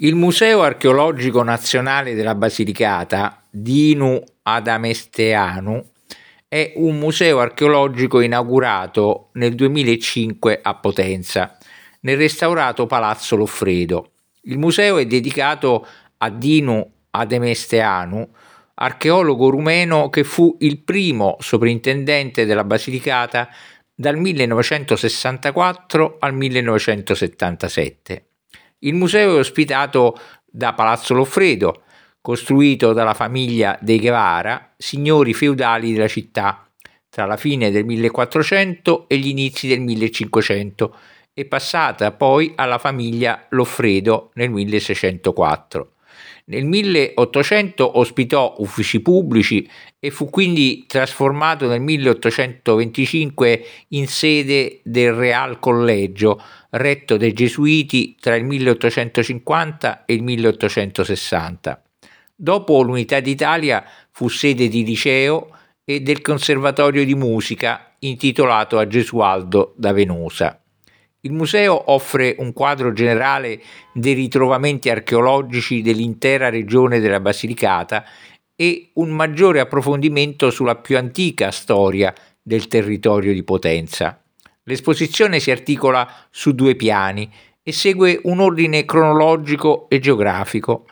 Il Museo Archeologico Nazionale della Basilicata, Dinu Adamesteanu, è un museo archeologico inaugurato nel 2005 a Potenza, nel restaurato Palazzo Loffredo. Il museo è dedicato a Dinu Adamesteanu, archeologo rumeno che fu il primo sovrintendente della Basilicata dal 1964 al 1977. Il museo è ospitato da Palazzo Loffredo, costruito dalla famiglia dei Guevara, signori feudali della città, tra la fine del 1400 e gli inizi del 1500 e passata poi alla famiglia Loffredo nel 1604. Nel 1800 ospitò uffici pubblici e fu quindi trasformato nel 1825 in sede del Real Collegio, retto dai Gesuiti tra il 1850 e il 1860. Dopo l'Unità d'Italia fu sede di liceo e del Conservatorio di Musica intitolato a Gesualdo da Venosa. Il museo offre un quadro generale dei ritrovamenti archeologici dell'intera regione della Basilicata e un maggiore approfondimento sulla più antica storia del territorio di Potenza. L'esposizione si articola su due piani e segue un ordine cronologico e geografico.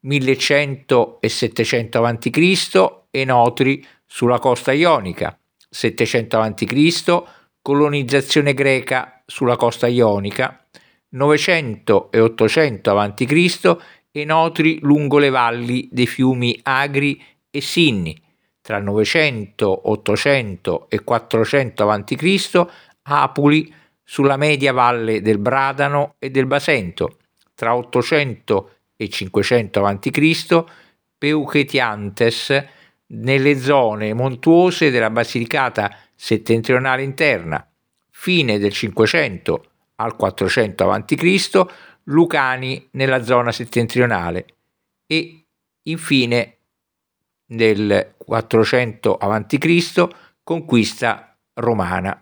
1100 e 700 a.C. Enotri sulla costa ionica, 700 a.C. colonizzazione greca sulla costa ionica, 900 e 800 a.C. Enotri lungo le valli dei fiumi Agri e Sinni, tra 900, 800 e 400 a.C. Apuli sulla media valle del Bradano e del Basento, tra 800 e 500 a.C. Peuchetiantes nelle zone montuose della Basilicata settentrionale interna, fine del 500 al 400 a.C. Lucani nella zona settentrionale e infine nel 400 a.C. conquista romana.